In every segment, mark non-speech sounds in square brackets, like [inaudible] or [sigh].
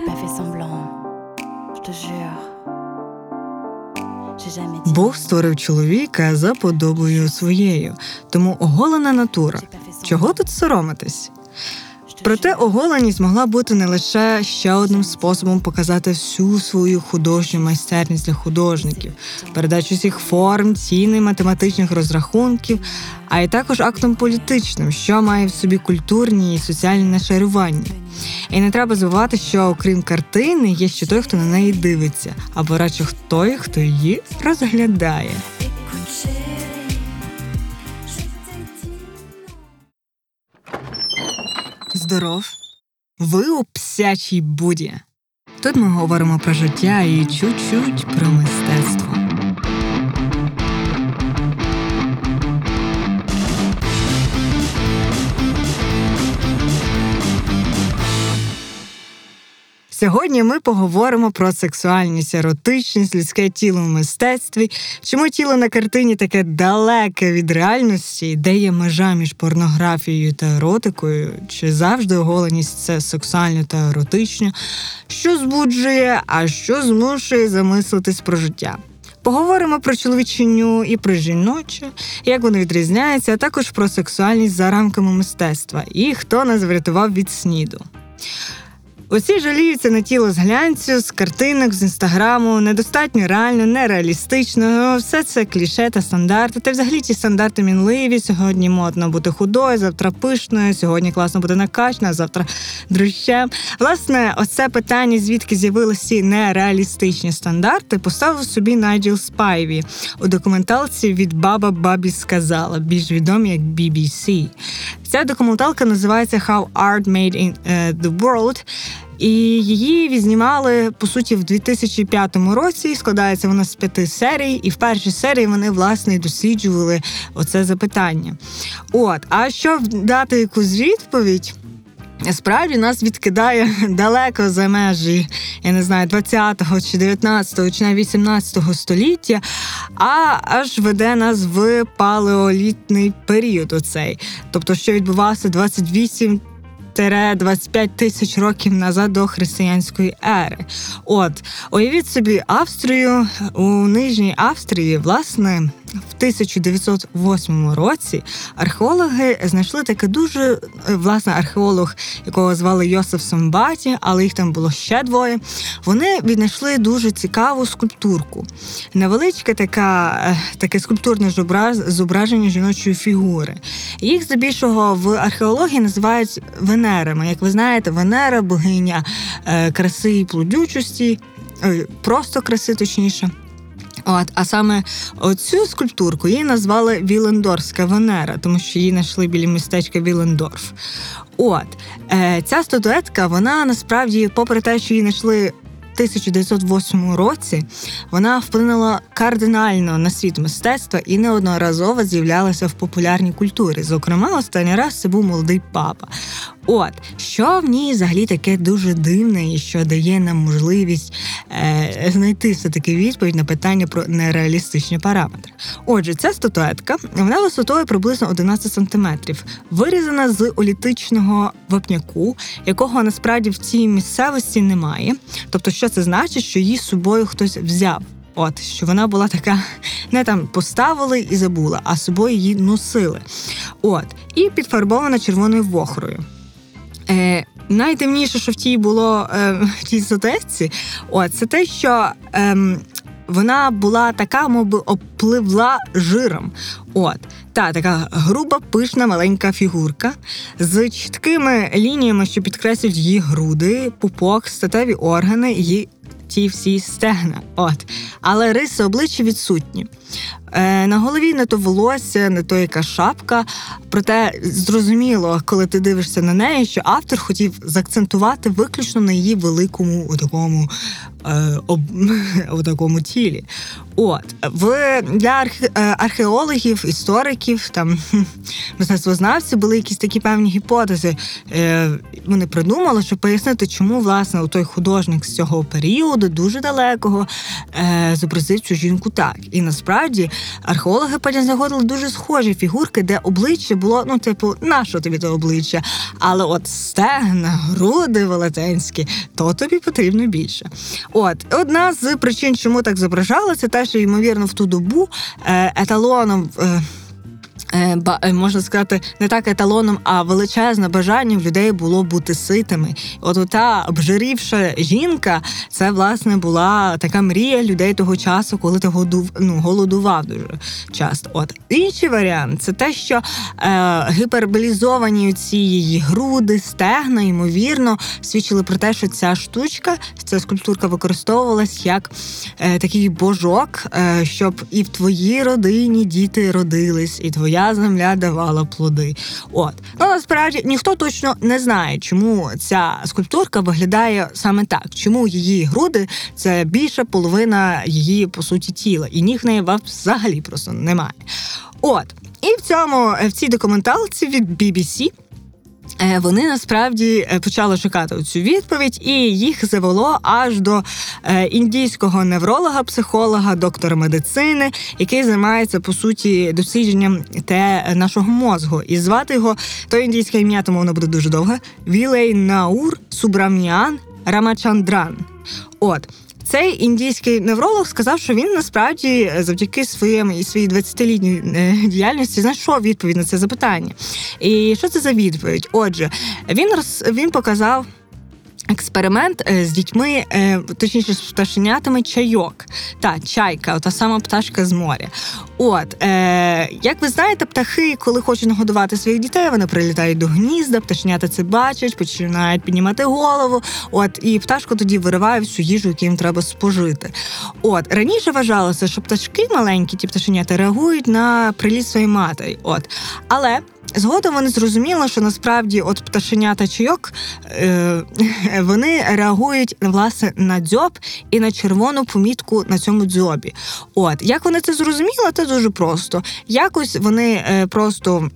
J'ai pas fait semblant. Je te jure. Бог створив чоловіка за подобою своєю, тому оголена натура. Чого тут соромитись? Проте оголеність могла бути не лише ще одним способом показати всю свою художню майстерність для художників, передачу всіх форм, ціней, математичних розрахунків, а й також актом політичним, що має в собі культурні і соціальні нашарування. І не треба забувати, що окрім картини є ще той, хто на неї дивиться, або радше той, хто її розглядає. Здоров! Ви у псячій буді. Тут ми говоримо про життя і чуть-чуть про мистецтво. Сьогодні ми поговоримо про сексуальність, еротичність, людське тіло в мистецтві, чому тіло на картині таке далеке від реальності, де є межа між порнографією та еротикою, чи завжди оголеність це сексуально та еротично, що збуджує, а що змушує замислитись про життя. Поговоримо про чоловічиню і про жіноче, як вони відрізняються, а також про сексуальність за рамками мистецтва і хто нас врятував від сніду. Усі жаліються на тіло з глянцю, з картинок, з інстаграму, недостатньо реально, нереалістично. Все це кліше та стандарти. Та взагалі ті стандарти мінливі. Сьогодні модно бути худою, завтра пишною, сьогодні класно бути а завтра дрищем. Власне, оце питання, звідки з'явилися ці нереалістичні стандарти, поставив собі Найджел Спайві у документалці від Баба Бабі сказала, більш відомі як BBC. Ця документалка називається How Art Made in е, the World. І її відзнімали по суті в 2005 році. Складається вона з п'яти серій, і в першій серії вони власне досліджували оце запитання. От, а щоб дати якусь відповідь. Справді нас відкидає [laughs] далеко за межі, я не знаю, 20-го чи 19-го, чи навіть 18-го століття, а аж веде нас в палеолітний період. Оцей. Тобто, що відбувався 28 25 тисяч років назад до християнської ери. От, уявіть собі, Австрію у Нижній Австрії, власне, в 1908 році археологи знайшли таке дуже е, власне археолог, якого звали Йосиф Сомбаті, але їх там було ще двоє. Вони віднайшли дуже цікаву скульптурку. Невеличке така, е, таке скульптурне зображення жіночої фігури. Їх здебільшого в археології називають Венерами. Як ви знаєте, Венера богиня е, краси і плодючості, просто краси, точніше. От, а саме оцю скульптурку її назвали Вілендорська Венера, тому що її знайшли біля містечка Вілендорф. От е, ця статуетка, вона насправді, попри те, що її знайшли. В 1908 році вона вплинула кардинально на світ мистецтва і неодноразово з'являлася в популярній культурі. Зокрема, останній раз це був молодий папа. От що в ній взагалі таке дуже дивне і що дає нам можливість е, знайти все таки відповідь на питання про нереалістичні параметри. Отже, ця статуетка вона висотою приблизно 11 сантиметрів, вирізана з олітичного вапняку, якого насправді в цій місцевості немає. Тобто, що це значить, що її з собою хтось взяв. От що вона була така, не там поставили і забула, а з собою її носили. От, і підфарбована червоною вохрою. Е, найтемніше, що в тій було е, в тій статуетці, от, це те, що ем, вона була така, мовби обпливла жиром. От, та така груба, пишна, маленька фігурка з чіткими лініями, що підкреслюють її груди, пупок, статеві органи, її ті всі стегна. От. Але риси обличчя відсутні. Е, на голові не то волосся, не то яка шапка. Проте зрозуміло, коли ти дивишся на неї, що автор хотів заакцентувати виключно на її великому у такому, е, [laughs] такому тілі. От в для е, археологів, істориків, там [laughs] мистецтвознавців були якісь такі певні гіпотези. Вони придумали, щоб пояснити, чому власне той художник з цього періоду, дуже далекого, зобразив цю жінку так. І насправді. Насправді археологи потім знаходили дуже схожі фігурки, де обличчя було, ну, типу, нащо тобі то обличчя? Але от стегна, груди велетенські, то тобі потрібно більше. От одна з причин, чому так зображалося, те, що ймовірно в ту добу е, еталоном. Е, е, Можна сказати, не так еталоном, а величезне бажання в людей було бути ситими. От та обжирівша жінка, це власне була така мрія людей того часу, коли ти годув, ну, голодував дуже часто. От інший варіант це те, що е, гіперболізовані ці її груди, стегна, ймовірно, свідчили про те, що ця штучка, ця скульптурка використовувалась як е, такий божок, е, щоб і в твоїй родині діти родились, і твоя земля давала плоди. От ну насправді ніхто точно не знає, чому ця скульптурка виглядає саме так, чому її груди це більша половина її по суті тіла, і ніг неї взагалі просто немає. От. І в цьому в цій документалці від BBC Е, Вони насправді е, почали шукати цю відповідь, і їх завело аж до е, індійського невролога, психолога, доктора медицини, який займається по суті дослідженням те нашого мозгу. І звати його то індійське ім'я, тому воно буде дуже довге. Вілей Наур Субрамніан Рамачандран. От. Цей індійський невролог сказав, що він насправді е, завдяки своєму і своїй 20-літній е, діяльності знайшов відповідь на це запитання. І що це за відповідь? Отже, він роз він показав. Експеримент е, з дітьми, е, точніше з пташенятами чайок. Та чайка, та сама пташка з моря. От, е, як ви знаєте, птахи, коли хочуть нагодувати своїх дітей, вони прилітають до гнізда, пташенята це бачать, починають піднімати голову. От, і пташку тоді вириває всю їжу, яку їм треба спожити. От раніше вважалося, що пташки маленькі, ті пташенята, реагують на приліт своєї матері. От, але Згодом вони зрозуміли, що насправді от пташенята чайок е, [laughs] вони реагують власне на дзьоб і на червону помітку на цьому дзьобі. От як вони це зрозуміли, це дуже просто. Якось вони е, просто.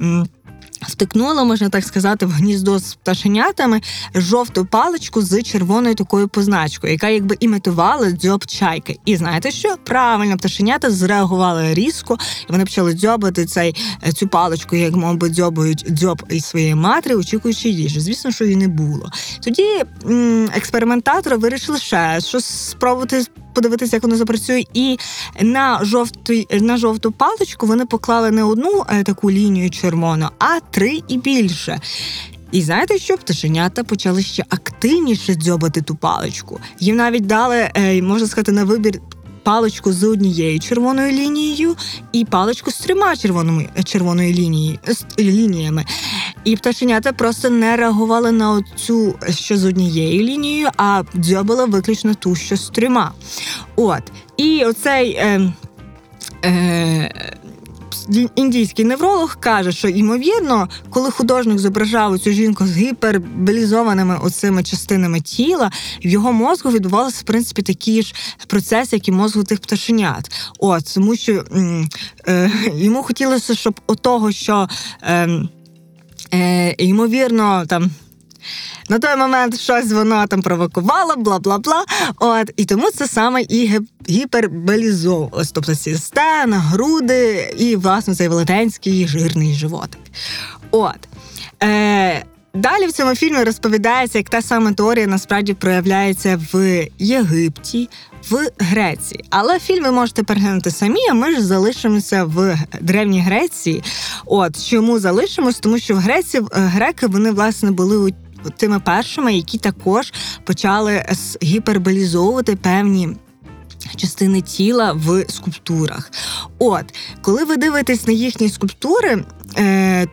Втикнула, можна так сказати, в гніздо з пташенятами жовту паличку з червоною такою позначкою, яка якби імітувала дзьоб чайки. І знаєте що? Правильно, пташенята зреагували різко, і вони почали дзьобати цей е, цю паличку, як мовби дзьобують дзьоб із своєї матері, очікуючи їжі. Звісно, що її не було. Тоді експериментатори вирішили ще щось спробувати. Подивитися, як воно запрацює, і на жовту, на жовту паличку вони поклали не одну е, таку лінію червону, а три і більше. І знаєте, що пташенята почали ще активніше дзьобати ту паличку. Їм навіть дали, е, можна сказати, на вибір. Паличку з однією червоною лінією і паличку з трьома червоними червоною лінії, лініями. І пташенята просто не реагували на цю, що з однією лінією, а дзьобила виключно ту, що з трьома. От. І оцей. Е, е, індійський невролог каже, що ймовірно, коли художник зображав цю жінку з гіперболізованими оцими частинами тіла, в його мозку відбувалися в принципі такі ж процеси, як і мозку тих пташенят. От тому, що е, йому хотілося, щоб отого, що е, е, ймовірно там. На той момент щось воно там провокувало, бла бла бла. От і тому це саме і гіперболізовувалось. Тобто ці стена, груди і власне цей велетенський жирний животик. От. Е, Далі в цьому фільмі розповідається, як та сама теорія насправді проявляється в Єгипті, в Греції. Але фільм ви можете переглянути самі, а ми ж залишимося в Древній Греції. От чому залишимось? Тому що в Греції е, греки вони власне були тими першими, які також почали гіперболізовувати певні. Частини тіла в скульптурах. От, коли ви дивитесь на їхні скульптури,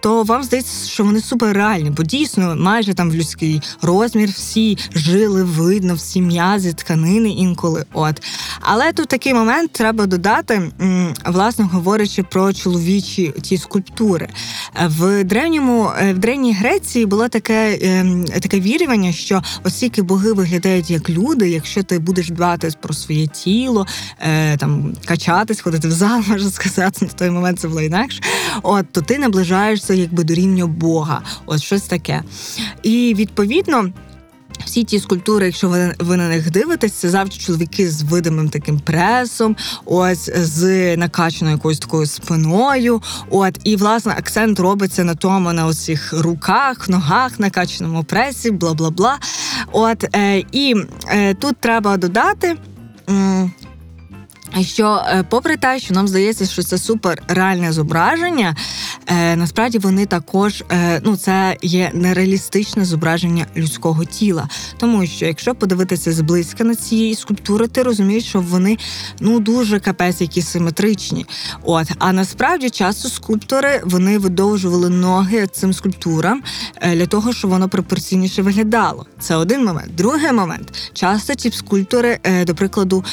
то вам здається, що вони суперреальні, бо дійсно майже там в людський розмір всі жили, видно, всі м'язи, тканини інколи. От. Але тут такий момент треба додати, власне говорячи про чоловічі ті скульптури. Е, В древньому е, в древній Греції було таке, ем, таке вірювання, що оскільки боги виглядають як люди, якщо ти будеш дбати про своє тіло, е, там качатись, ходити в зал, [laughs] можна сказати, на той момент це було інакше. От то ти наближаєшся якби до рівня Бога. От щось таке. І відповідно. Всі ті скульптури, якщо ви, ви на них дивитесь, це завжди чоловіки з видимим таким пресом, ось з накачаною якоюсь такою спиною. От і власне акцент робиться на тому, на оцих руках, ногах, накачаному пресі, бла бла бла. От е, і е, тут треба додати. м, що, е, попри те, що нам здається, що це супер реальне зображення, е, насправді вони також е, ну це є нереалістичне зображення людського тіла. Тому що якщо подивитися зблизька на ці скульптури, ти розумієш, що вони ну дуже капець, які симетричні. От а насправді часто скульптори вони видовжували ноги цим скульптурам для того, щоб воно пропорційніше виглядало. Це один момент. Другий момент. Часто ці скульптори, до прикладу,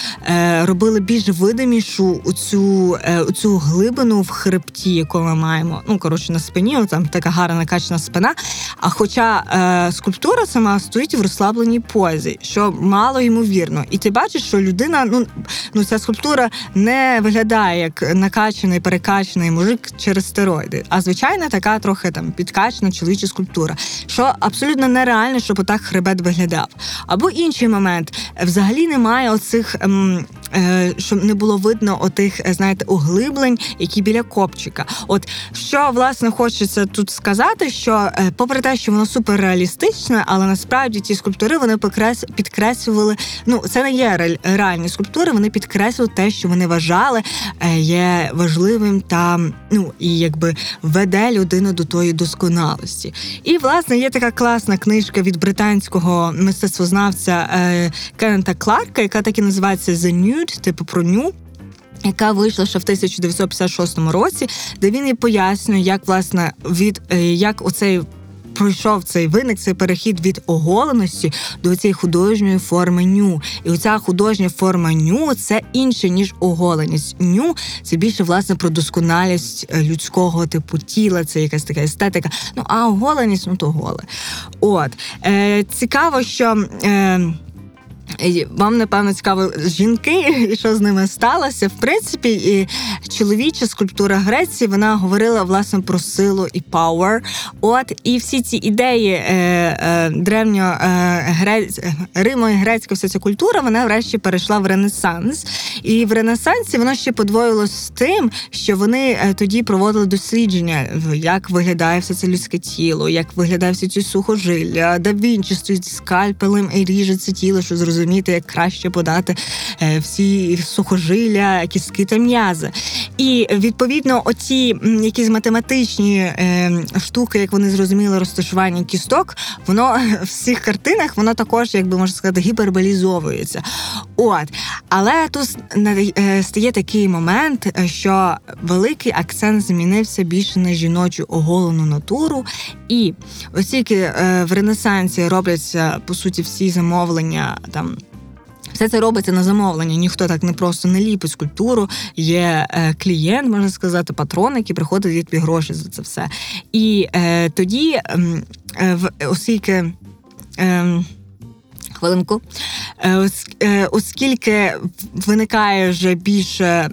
робили більш видимішу цю, цю глибину в хребті, яку ми маємо. Ну коротше на спині, там така гарна накачана спина. А хоча е, скульптура сама стоїть в розслабленій позі, що мало ймовірно, і ти бачиш, що людина, ну ну ця скульптура не виглядає як накачаний, перекачаний мужик через стероїди, а звичайна така трохи там підкачана чоловіча скульптура, що абсолютно нереально, щоб отак хребет виглядав. Або інший момент, взагалі немає оцих. Ем, е, щоб не було видно отих, е, знаєте, углиблень, які біля копчика. От що власне хочеться тут сказати, що е, попри те, що воно суперреалістичне, але насправді ті скульптури вони підкреслювали. Ну, це не є ре- реальні скульптури, вони підкреслювали те, що вони вважали е, є важливим та ну і якби веде людину до тої досконалості. І власне є така класна книжка від британського мистецтвознавця Кеннета Кларка, яка так і називається The Nude, типу про ню. Яка вийшла ще в 1956 році, де він і пояснює, як власне від е, як оцей пройшов цей виник, цей перехід від оголеності до цієї художньої форми ню. І оця художня форма ню це інше ніж оголеність. Ню це більше власне про досконалість е, людського типу тіла, це якась така естетика. Ну а оголеність, ну то голе. От е, цікаво, що. Е, Вам напевно цікаво жінки, [laughs] і що з ними сталося. В принципі, і чоловіча скульптура Греції вона говорила власне про силу і power. От і всі ці ідеї е, е, древньо е, грець, Римо і грецька вся ця культура, вона врешті перейшла в Ренесанс. І в Ренесансі воно ще подвоїлося з тим, що вони е, тоді проводили дослідження, як виглядає все це людське тіло, як виглядає всі ці сухожилля, да Вінчі стоїть зі скальпелем і ріже це тіло, що зрозуміти, як краще подати е, всі сухожилля, кістки та м'язи. І відповідно, оці якісь математичні е, штуки, як вони зрозуміли розташування кісток, воно [laughs] в цих картинах воно також, як би можна сказати, гіперболізовується. От, але тут е, стає такий момент, е, що великий акцент змінився більше на жіночу оголену натуру, і оскільки е, в Ренесансі робляться по суті всі замовлення там. Все це робиться на замовлення. Ніхто так не просто не ліпить скульптуру. Є е, клієнт, можна сказати, патрон, який приходить від тобі гроші за це все. І е, тоді, ем, е, в оскільки. Е, Хвилинку, Е, ос- е, оскільки виникає вже більше е,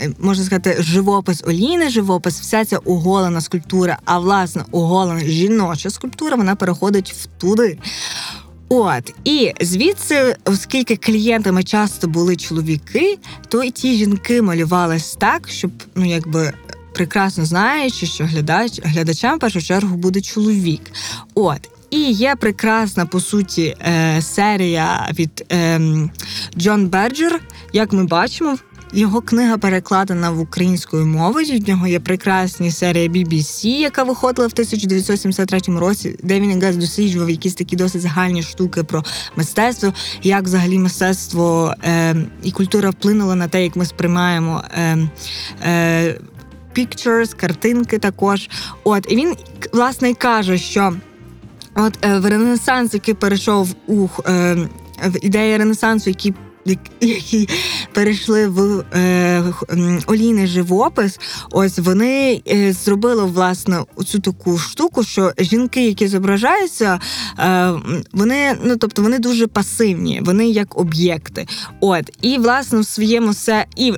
е, можна сказати, живопис олійний живопис, вся ця оголена скульптура, а власне оголена жіноча скульптура, вона переходить в туди. От і звідси, оскільки клієнтами часто були чоловіки, то і ті жінки малювались так, щоб ну якби. Прекрасно знаючи, що глядач глядачам в першу чергу буде чоловік. От і є прекрасна по суті е, серія від ем, Джон Берджер. Як ми бачимо, його книга перекладена в українською мовою. В нього є прекрасні серія BBC, яка виходила в 1973 році, де він якраз досліджував якісь такі досить загальні штуки про мистецтво, як взагалі мистецтво е, і культура вплинула на те, як ми сприймаємо. Е, е, Pictures, картинки також. От і він власне каже, що от е, в Ренесанс, який перейшов у е, в ідеї Ренесансу, які [laughs] які перейшли в е, олійний живопис, ось вони е, зробили власне цю таку штуку, що жінки, які зображаються, е, вони ну тобто вони дуже пасивні, вони як об'єкти. От і власне в своєму все і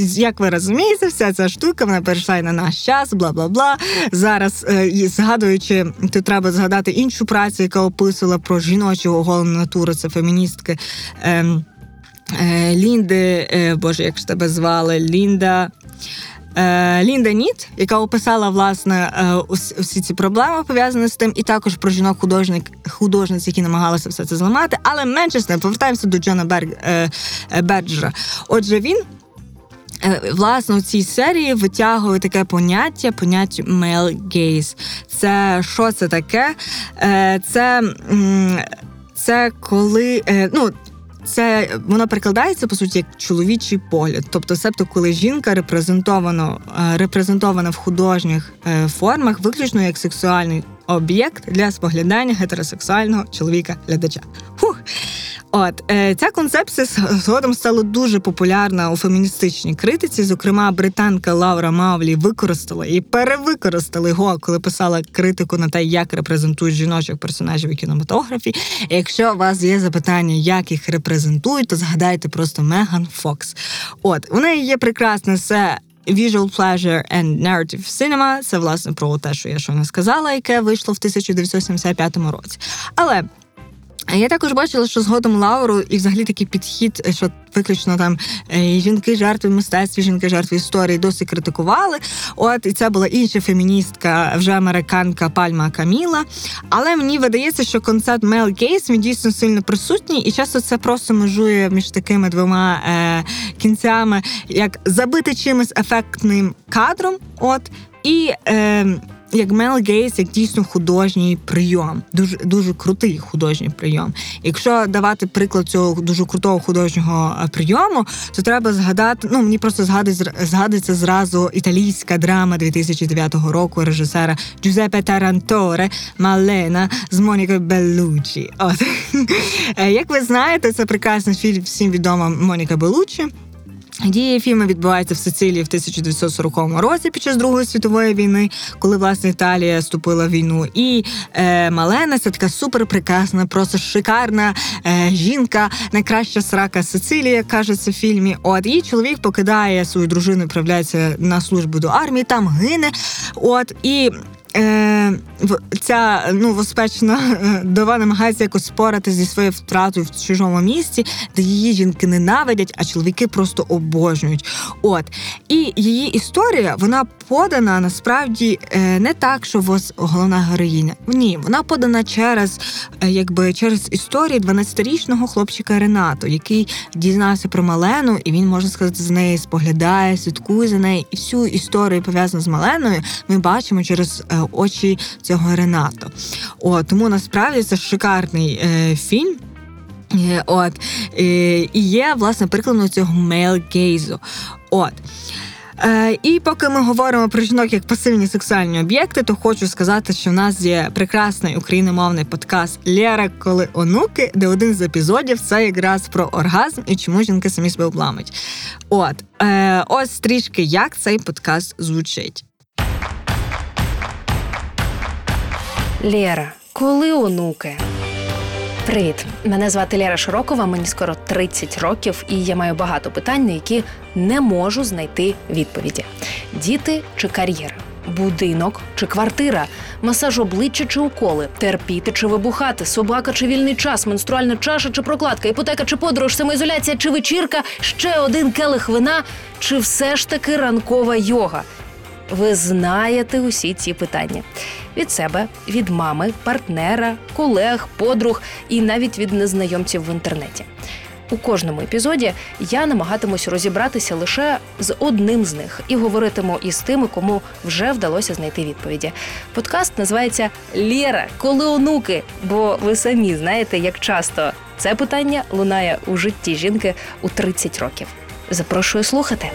як ви розумієте, вся ця штука вона перейшла і на наш час, бла бла бла. Зараз е, згадуючи, то треба згадати іншу працю, яка описувала про жіночу оголену натуру, це феміністки. Е, е, Лінди, е, Боже, як ж тебе звали, Лінда. Е, Лінда Ніт, яка описала власне е, усі ці проблеми пов'язані з тим, і також про жінок художник художниць, які намагалися все це зламати. Але менше з тим, повертаємося до Джона Берг, Берджера. Отже, він Власне, у цій серії витягує таке поняття, поняття male gaze. Це що це таке? Це це коли ну, це воно перекладається по суті як чоловічий погляд, тобто, себто, коли жінка репрезентована репрезентована в художніх е, формах, виключно як сексуальний об'єкт для споглядання гетеросексуального чоловіка-глядача. Фух. От е, ця концепція згодом стала дуже популярна у феміністичній критиці. Зокрема, британка Лаура Мавлі використала і перевикористала його, коли писала критику на те, як репрезентують жіночих персонажів у кінематографі. І Якщо у вас є запитання, як їх репрезентують, то згадайте просто Меган Фокс. От у неї є прекрасне все. Visual Pleasure and Narrative Cinema. Це власне про те, що я щойно сказала, яке вийшло в 1975 році. Але я також бачила, що згодом Лауру і взагалі такий підхід, що виключно там е, жінки жертви мистецтва, жінки жертви історії досі критикували. От і це була інша феміністка, вже американка Пальма Каміла. Але мені видається, що концепт Мел Гейс дійсно сильно присутній, і часто це просто межує між такими двома е, кінцями, як забити чимось ефектним кадром. От і е, як Мел Гейс, як дійсно художній прийом, дуже дуже крутий художній прийом. Якщо давати приклад цього дуже крутого художнього е, прийому, то треба згадати. Ну мені просто згадується, згадується зразу італійська драма 2009 року режисера Джузеппе Таранторе Малена з Монікою Беллучі. От [laughs] е, як ви знаєте, це прекрасний фільм всім відома Моніка Беллучі. Дії фільму відбуваються в Сицилії в 1940 році під час Другої світової війни, коли власне Італія вступила в війну. І е, Малена це така суперпрекрасна, просто шикарна е, жінка, найкраща срака Сицилії, як кажеться в фільмі. От її чоловік покидає свою дружину, відправляється на службу до армії, там гине. От і ця ну безпечна [laughs] дова намагається якось спорати зі своєю втратою в чужому місці, де її жінки ненавидять, а чоловіки просто обожнюють. От і її історія вона подана насправді е, не так, що ось головна героїня. Ні, вона подана через е, якби через історію 12-річного хлопчика Ренато, який дізнався про Малену, і він можна сказати з неї споглядає, слідкує за нею. І всю історію пов'язану з Маленою ми бачимо через е, очі цього Ренато. О, тому насправді це шикарний е, фільм. Е, от е, і є власне прикладом цього мейл-гейзу. От. Е, І поки ми говоримо про жінок як пасивні сексуальні об'єкти, то хочу сказати, що в нас є прекрасний україномовний подкаст Лєра, коли онуки, де один з епізодів це якраз про оргазм і чому жінки самі себе обламують. От ось трішки як цей подкаст звучить. Лєра, коли онуки? Привіт, мене звати Лєра Широкова, мені скоро 30 років, і я маю багато питань, на які не можу знайти відповіді: діти чи кар'єра, будинок чи квартира, масаж обличчя чи уколи, терпіти чи вибухати, собака чи вільний час, менструальна чаша чи прокладка, іпотека чи подорож, самоізоляція чи вечірка, ще один келих вина, чи все ж таки ранкова йога. Ви знаєте усі ці питання від себе, від мами, партнера, колег, подруг і навіть від незнайомців в інтернеті. У кожному епізоді я намагатимусь розібратися лише з одним з них і говоритиму із тими, кому вже вдалося знайти відповіді. Подкаст називається Лєра, коли онуки, бо ви самі знаєте, як часто це питання лунає у житті жінки у 30 років. Запрошую слухати.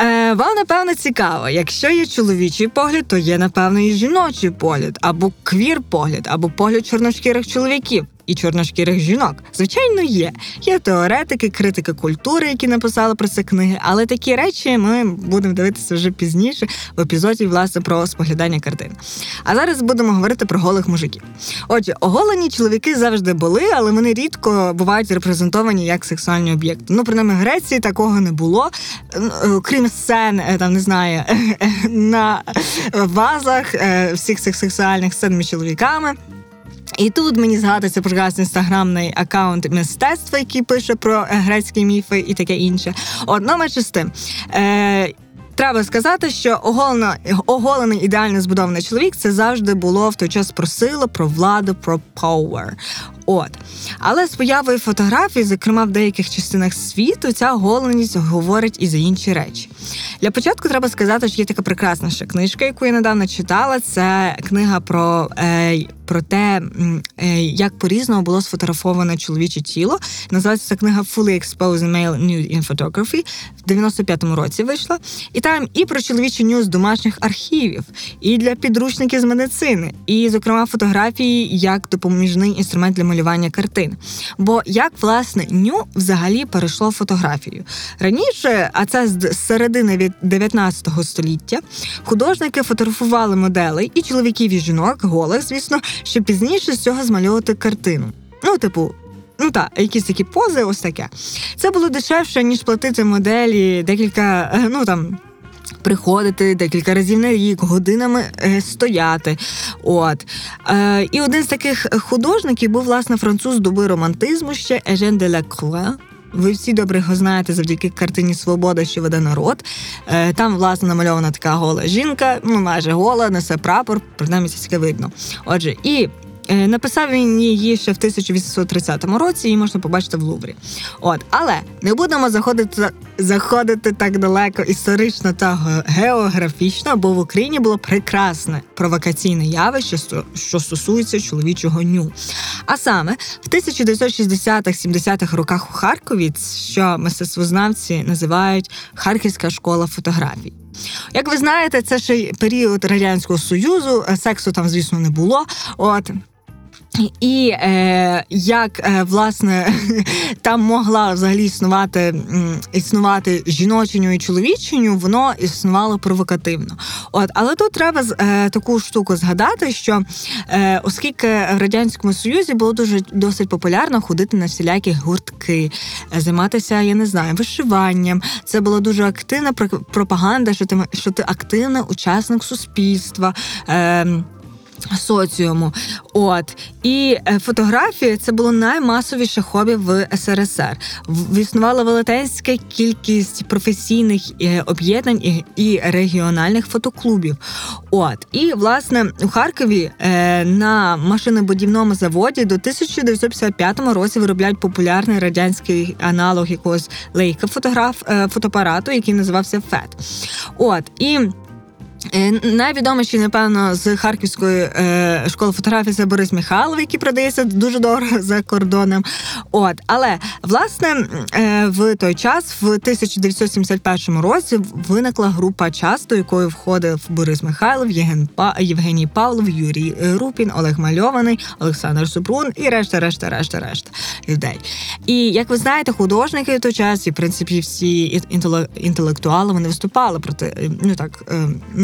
Е, вам напевно цікаво, якщо є чоловічий погляд, то є напевно і жіночий погляд, або квір погляд, або погляд чорношкірих чоловіків. І чорношкірих жінок, звичайно, є. Є теоретики, критики культури, які написали про це книги, але такі речі ми будемо дивитися вже пізніше в епізоді власне про споглядання картин. А зараз будемо говорити про голих мужиків. Отже, оголені чоловіки завжди були, але вони рідко бувають репрезентовані як сексуальні об'єкти. Ну, принаймні, в Греції такого не було. Е, Крім сцен, е, там не знаю, [laughs] на вазах е, всіх сексуальних сцен між чоловіками. І тут мені згадується прекрасний інстаграмний аккаунт мистецтва, який пише про е, грецькі міфи і таке інше. Одно з тим. Е, Треба сказати, що оголено, оголений ідеально збудований чоловік це завжди було в той час про силу, про владу, про power. От. Але з появою фотографій, зокрема в деяких частинах світу, ця оголеність говорить і за інші речі. Для початку треба сказати, що є така прекрасна ще книжка, яку я недавно читала. Це книга про е, про те, е, як по-різному було сфотографоване чоловіче тіло. Називається ця книга Fully Exposed Male Nude in Photography. В 95-му році вийшла. І там і про чоловічі ню з домашніх архівів, і для підручників з медицини, і, зокрема, фотографії як допоміжний інструмент для малювання картин. Бо як власне ню взагалі перейшло в фотографію раніше, а це з середини 19 століття, художники фотографували моделей і чоловіків і жінок, голих, звісно, щоб пізніше з цього змальовувати картину. Ну, типу. Ну так, якісь такі пози, ось таке. Це було дешевше, ніж платити моделі декілька, е, ну там. Приходити декілька разів на рік, годинами е, стояти. От. Е, І один з таких художників був, власне, француз доби романтизму ще Ежен де Лекруа. Ви всі добре його знаєте завдяки картині Свобода, що веде народ. Е, Там, власне, намальована така гола жінка, ну майже гола, несе прапор, принаймні це видно. Отже, і написав він її ще в 1830 році, її можна побачити в Луврі. От, але не будемо заходити заходити так далеко історично та географічно, бо в Україні було прекрасне провокаційне явище, що стосується чоловічого ню. А саме в 1960-70-х роках у Харкові, що мистецтвознавці називають Харківська школа фотографій. Як ви знаєте, це ще період радянського союзу, сексу там, звісно, не було. От і е, як е, власне [laughs] там могла взагалі існувати існувати жіноченю і чоловіченю, воно існувало провокативно. От, але тут треба е, таку штуку згадати, що е, оскільки в радянському союзі було дуже досить популярно ходити на всілякі гуртки, е, займатися, я не знаю, вишиванням. Це була дуже активна пропаганда, що ти що ти активний учасник суспільства. Е, соціуму. От і е, фотографія це було наймасовіше хобі в СРСР. Існувала велетенська кількість професійних е, об'єднань і регіональних фотоклубів. От і власне у Харкові е, на машинобудівному заводі до 1955 році виробляють популярний радянський аналог якогось лейка фотограф фотоапарату, який називався ФЕТ. От і. Е, найвідоміший, напевно, з харківської е, школи фотографії це Борис Михайлов, який продається дуже дорого за кордоном. От, але власне е, в той час, в 1971 році, виникла група час, до якої входив Борис Михайлов, Євген Па... Євгеній Павлов, Юрій Рупін, Олег Мальований, Олександр Супрун і решта, решта, решта, решта людей. І як ви знаєте, художники в той час, і в принципі всі інтелектуали вони виступали проти ну так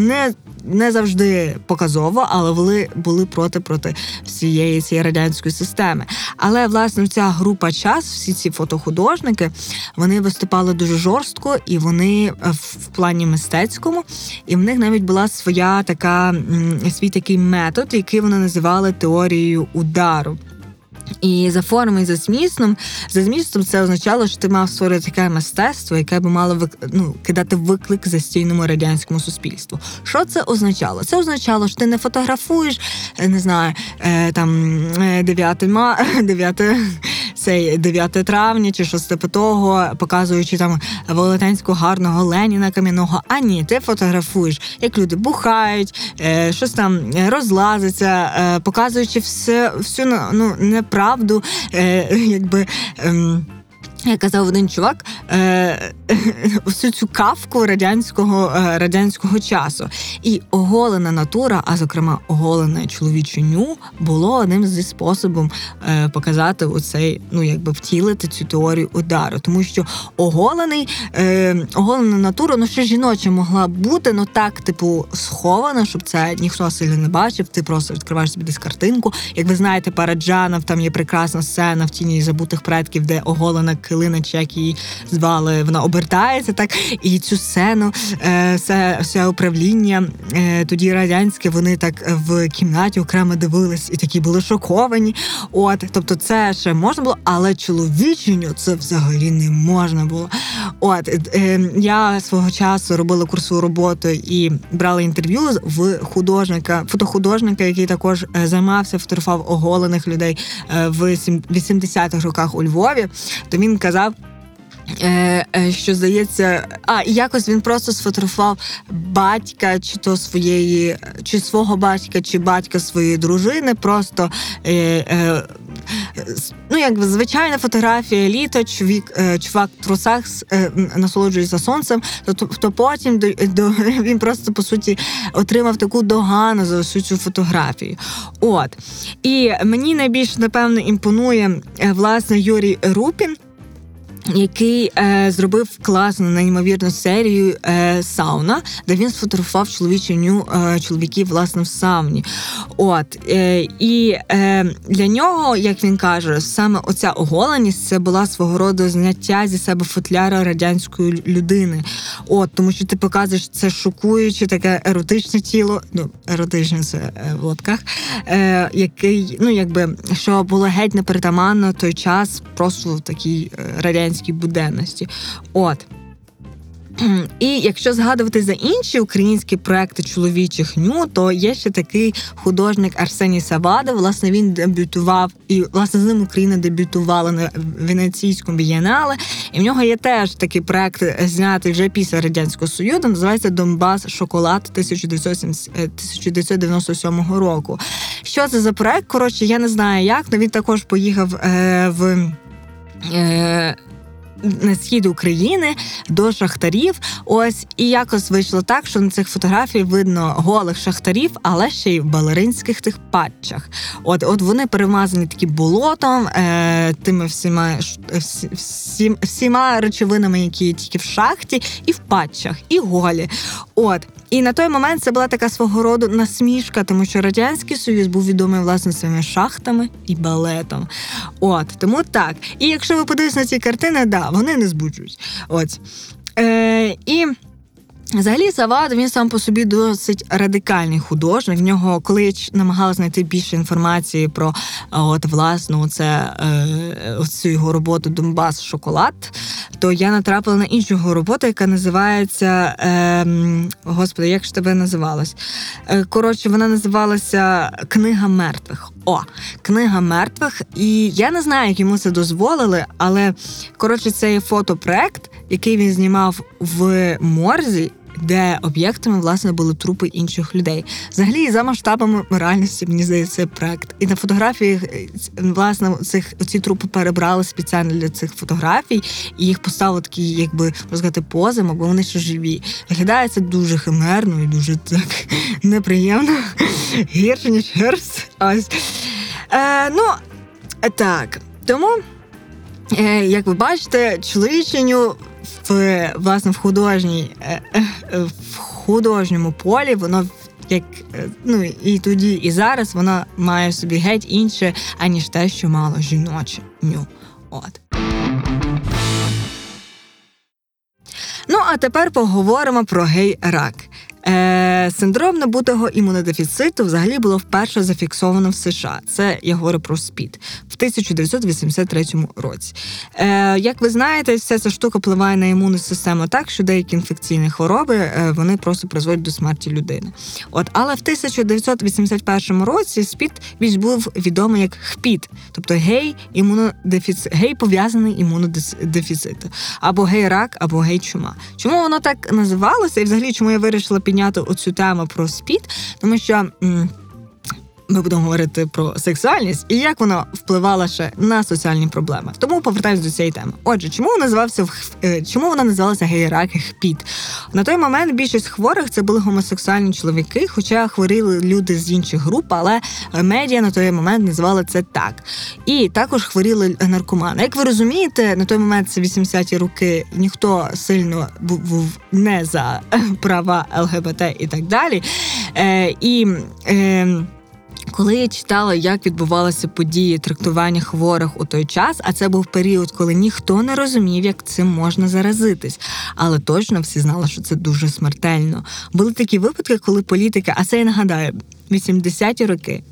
не не завжди показово, але були були проти проти всієї цієї радянської системи. Але власне ця група час, всі ці фотохудожники, вони виступали дуже жорстко і вони е, в плані мистецькому, і в них навіть була своя така свій такий метод, який вони називали теорією удару. І за формою, і за змістом, за змістом це означало, що ти мав створити таке мистецтво, яке би мало ну, кидати виклик застійному радянському суспільству. Що це означало? Це означало, що ти не фотографуєш, е, не знаю, е, там 9 е, ма [laughs] 9 цей 9 травня чи щось типу того, показуючи там велетенського гарного Леніна кам'яного. А ні, ти фотографуєш, як люди бухають, щось там розлазиться, показуючи все всю ну, неправду, е, [laughs] якби. Е, як казав один чувак, е, [laughs] всю цю кавку радянського, е, радянського часу. І оголена натура, а зокрема оголене чоловіче ню, було одним зі способом е, показати оцей, ну якби втілити цю теорію удару. Тому що оголений, е, оголена натура, ну ще жіноча могла бути, ну так, типу, схована, щоб це ніхто сильно не бачив. Ти просто відкриваєш собі десь картинку. Як ви знаєте, Параджанов, там є прекрасна сцена в тіні забутих предків, де оголена килина, чи як її звали, вона обертається так. І цю сцену, е, все, все управління е, тоді радянське, вони так в кімнаті окремо дивились і такі були шоковані. От, тобто, це ще можна було, але чоловіченню це взагалі не можна було. От е, я свого часу робила курсову роботу і брала інтерв'ю в художника, фотохудожника, який також е, займався, фотографував оголених людей е, в сім- 80-х роках у Львові. То він казав. Е, е, що здається, а і якось він просто сфотографував батька, чи то своєї, чи свого батька, чи батька своєї дружини. Просто е, е, ну, якби звичайна фотографія літо, чоловік, е, чувак в трусах е, насолоджується сонцем. То, то, то потім до, до, [laughs] він просто по суті отримав таку догану за всю цю фотографію. От і мені найбільш напевно імпонує е, власне Юрій Рупін який е, зробив класну неймовірну серію е, сауна, де він сфотографував чоловічу ню е, чоловіків власне в сауні. От е, і е, для нього, як він каже, саме оця оголеність це була свого роду зняття зі себе футляра радянської людини. От тому, що ти показуєш це шокуюче, таке еротичне тіло, ну еротичне це е, в лапках, е, який, ну якби що було геть непритаманно той час, просто в такій е, радянській буденності. От. [clears throat] І якщо згадувати за інші українські проекти чоловічих ню, то є ще такий художник Арсеній Савада. Власне, він дебютував, і власне з ним Україна дебютувала на Венеційському бієнале. І в нього є теж такий проект, е, знятий вже після радянського союзу. Називається Донбас Шоколад 1970 е, 1997 року. Що це за проект? Коротше, я не знаю як, але він також поїхав е, в. Е, на схід України до шахтарів. Ось і якось вийшло так, що на цих фотографіях видно голих шахтарів, але ще й в балеринських тих патчах. От, от вони перемазані такі болотом, е, тими всіма ш- всі, всі, всіма речовинами, які тільки в шахті, і в патчах, і голі. От. І на той момент це була така свого роду насмішка, тому що радянський союз був відомий власне своїми шахтами і балетом. От тому так. І якщо ви подивитесь на ці картини, да, вони не збуджують. От. Е, і Взагалі, Савад він сам по собі досить радикальний художник. В нього, коли намагалася знайти більше інформації про от власну це е, цю його роботу Донбас Шоколад, то я натрапила на іншу його роботу, яка називається е, Господи, як ж тебе називалась? Е, коротше, вона називалася Книга мертвих. О, книга мертвих. І я не знаю, як йому це дозволили, але коротше, це є фотопроект, який він знімав в морзі. Де об'єктами власне були трупи інших людей, взагалі за масштабами реальності мені здається проект. І на фотографіях е, власне цих ці трупи перебрали спеціально для цих фотографій, і їх поставили такі, якби можна сказати, позами, бо вони ще живі. Виглядає це дуже химерно і дуже так [laughs] неприємно. Гірше ніж герс. Ось е, ну так. Тому Е, як ви бачите, чоловіченю в власне в художній е, е, в художньому полі воно як е, ну і тоді, і зараз воно має в собі геть інше, аніж те, що мало жіноче ню. От. Ну, а тепер поговоримо про гей-рак. Е, синдром набутого імунодефіциту взагалі було вперше зафіксовано в США. Це я говорю про СПІД в 1983 році. Е, як ви знаєте, вся ця штука впливає на імунну систему так, що деякі інфекційні хвороби е, вони просто призводять до смерті людини. От, але в 1981 році СПІД більш був відомий як ХПІД, тобто гей імунодефіцит, гей пов'язаний імунодефіцит, або гей-рак, або гей-чума. Чому воно так називалося? І взагалі, чому я вирішила підняти оцю тему про СПІД? Тому що. Ми будемо говорити про сексуальність і як вона впливала ще на соціальні проблеми. Тому повертаюся до цієї теми. Отже, чому називався е, чому вона називалася гейраки хпіт? На той момент більшість хворих це були гомосексуальні чоловіки, хоча хворіли люди з інших груп, але медіа на той момент називали це так. І також хворіли наркомани. Як ви розумієте, на той момент це 80-ті роки ніхто сильно був не за права ЛГБТ і так далі. Е, І е, коли я читала, як відбувалися події трактування хворих у той час, а це був період, коли ніхто не розумів, як цим можна заразитись, але точно всі знали, що це дуже смертельно. Були такі випадки, коли політика, а це я нагадаю. 80-ті роки,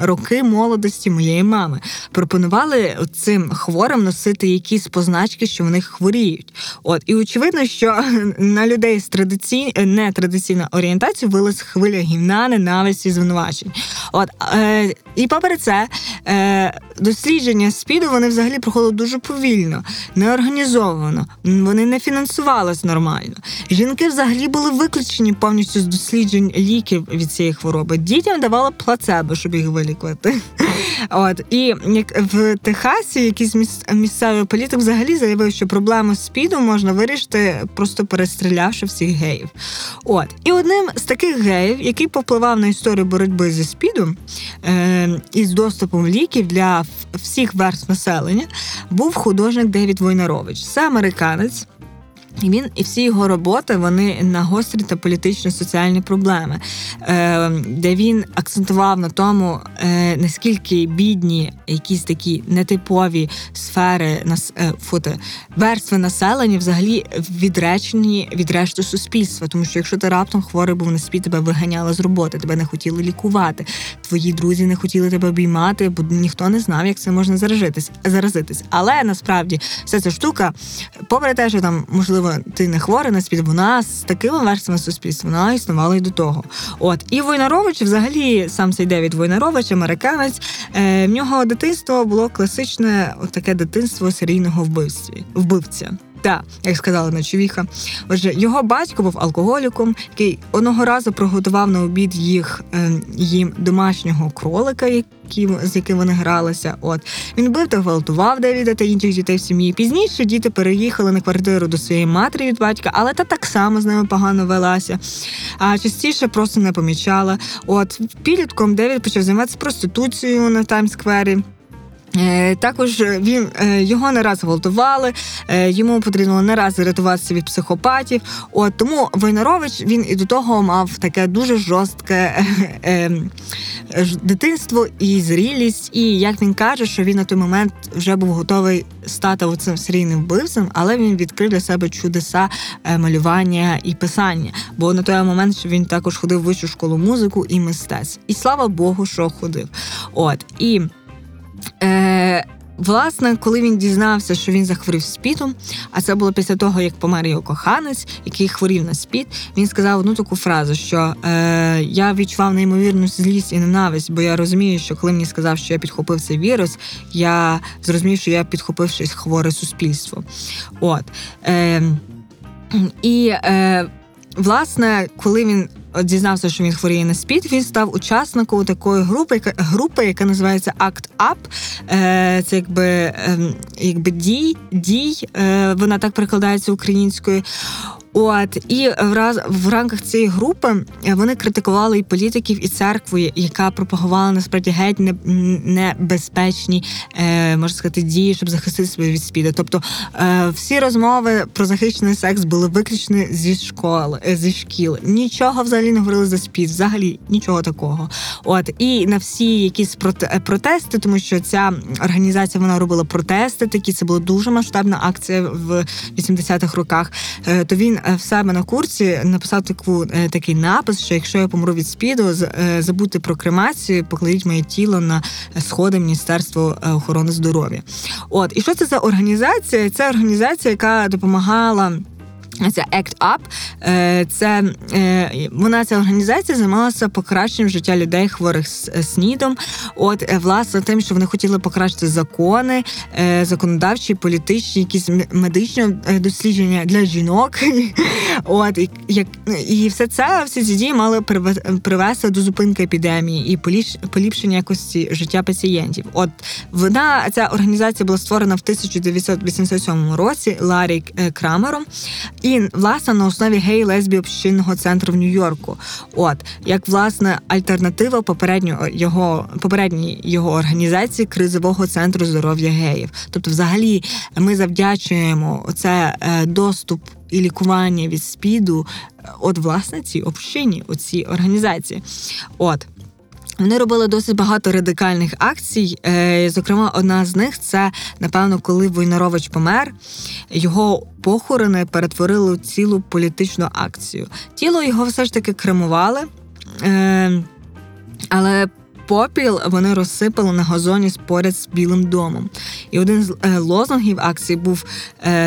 роки молодості моєї мами, пропонували цим хворим носити якісь позначки, що вони хворіють. От і очевидно, що [laughs] на людей з традицій... нетрадиційною орієнтацією вилась хвиля гівна, ненависті, звинувачень. От е, і попри це е, дослідження спіду вони взагалі проходили дуже повільно, неорганізовано. Вони не фінансувалися нормально. Жінки взагалі були виключені повністю з досліджень ліків від цієї хвороби дітям давали плацебо, щоб їх вилікувати. [laughs] От і в Техасі якийсь місцевий політик взагалі заявив, що проблему з спідом можна вирішити, просто перестрілявши всіх геїв. От і одним з таких геїв, який попливав на історію боротьби зі спідом е, із доступом ліків для всіх верств населення, був художник Девід Войнарович. Це американець. І він і всі його роботи вони нагострі та політичні соціальні проблеми, е, де він акцентував на тому, е, наскільки бідні якісь такі нетипові сфери нас е, фото, верстви населення взагалі відречені від решти суспільства. Тому що якщо ти раптом хворий був на спід, тебе виганяли з роботи, тебе не хотіли лікувати, твої друзі не хотіли тебе обіймати, бо ніхто не знав, як це можна заразитись. заразитись. Але насправді вся ця штука, попри те, що там можливо можливо, ти не хворий на спід, вона з такими верствами суспільства вона існувала і до того. От і Войнарович, взагалі, сам цей Девід Войнарович, американець. Е, В нього дитинство було класичне, таке дитинство серійного вбивці, вбивця. Так, як сказала ночовіха. Отже, його батько був алкоголіком, який одного разу приготував на обід їх е, їм домашнього кролика, які, з яким вони гралися. От він бив та гвалтував Девіда та інших дітей в сім'ї. Пізніше діти переїхали на квартиру до своєї матері від батька, але та так само з ними погано велася. А частіше просто не помічала. От підлітком Девід почав займатися проституцією на Таймсквері. Е, також він е, його не раз гвалтували, е, йому потрібно не раз рятуватися від психопатів. От тому Войнарович він і до того мав таке дуже жорстке дитинство і зрілість. І як він каже, що він на той момент вже був готовий стати оцим серійним вбивцем, але він відкрив для себе чудеса малювання і писання. Бо на той момент що він також ходив в вищу школу музику і мистецтв. І слава Богу, що ходив. От і. Е, Власне, коли він дізнався, що він захворів спітом, а це було після того, як помер його коханець, який хворів на спіт, він сказав одну таку фразу: що е, я відчував неймовірну злість і ненависть, бо я розумію, що коли мені сказав, що я підхопив цей вірус, я зрозумів, що я підхопив щось хворе суспільство. От. Е, І е, власне, коли він дізнався, що він хворіє на спід, він став учасником такої групи, групи, яка називається Act Up. Е, це якби ем, якби дій, дій. Е, вона так перекладається українською. От якраз в рамках цієї групи е, вони критикували і політиків, і церкву, яка пропагувала насправді геть небезпечні, е, можна сказати, дії, щоб захистити себе від спіду. Тобто е, всі розмови про захищений секс були виключені зі школи, зі шкіл. Нічого взагалі не говорили за спід, взагалі нічого такого. От і на всі якісь е, протести, тому що ця організація вона робила протести. Такі це була дуже масштабна акція в 80-х роках. То він. Е, в себе на курсі написав таку е, такий напис, що якщо я помру від спіду, е, забудьте про кремацію, покладіть моє тіло на сходи Міністерства охорони здоров'я. От і що це за організація? Це організація, яка допомагала. Це ACT UP. Е, Це е, вона ця організація займалася покращенням життя людей, хворих з е, СНІДом. От власне тим, що вони хотіли покращити закони, законодавчі, політичні, якісь медичні дослідження для жінок. [laughs] От і як і все це, всі ці дії мали приве- привести до зупинки епідемії і поліпшення якості життя пацієнтів. От вона ця організація була створена в 1987 році Ларі Крамером. І власне на основі гей лесбі общинного центру в Нью-Йорку. От як власне альтернатива попереднього його попередній його організації кризового центру здоров'я геїв. Тобто, взагалі, ми завдячуємо це е, доступ і лікування від спіду, е, от власне цій общині, оцій організації. От. Вони робили досить багато радикальних акцій. Е, Зокрема, одна з них це напевно, коли Войнарович помер, його похорони перетворили у цілу політичну акцію. Тіло його все ж таки кремували, е, але попіл вони розсипали на газоні поряд з Білим домом. І один з е, лозунгів акції був,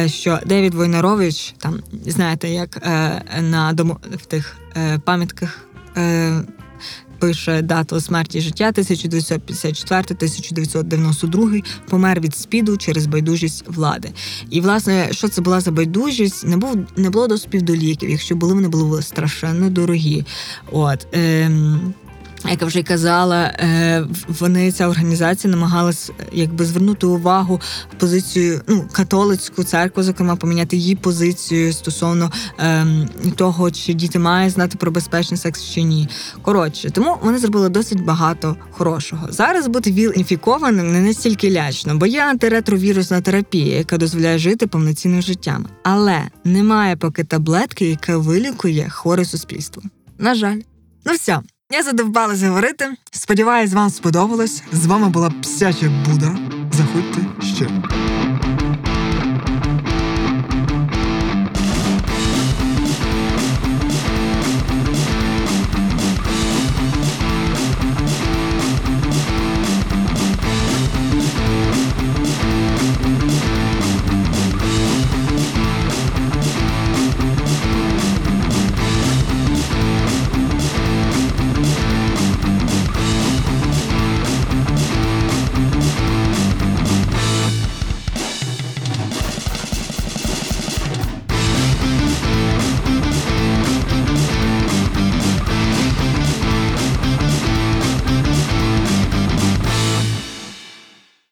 що Девід Войнарович, там знаєте, як на дому в тих пам'ятках. Пише дату смерті життя 1954-1992, помер від спіду через байдужість влади. І власне, що це була за байдужість? Не був не було до ліків. Якщо були, вони були страшенно дорогі. От ем, як я вже казала, е, вони ця організація намагалась якби звернути увагу позицію ну католицьку церкву, зокрема, поміняти її позицію стосовно ем, того, чи діти мають знати про безпечний секс чи ні. Коротше, тому вони зробили досить багато хорошого. Зараз бути віл-інфікованим не настільки лячно, бо є антиретровірусна терапія, яка дозволяє жити повноцінним життям. Але немає поки таблетки, яка вилікує хворе суспільство. На жаль, ну все. Я задовбалась говорити. Сподіваюсь, вам сподобалось. З вами була псяча Буда. Заходьте ще.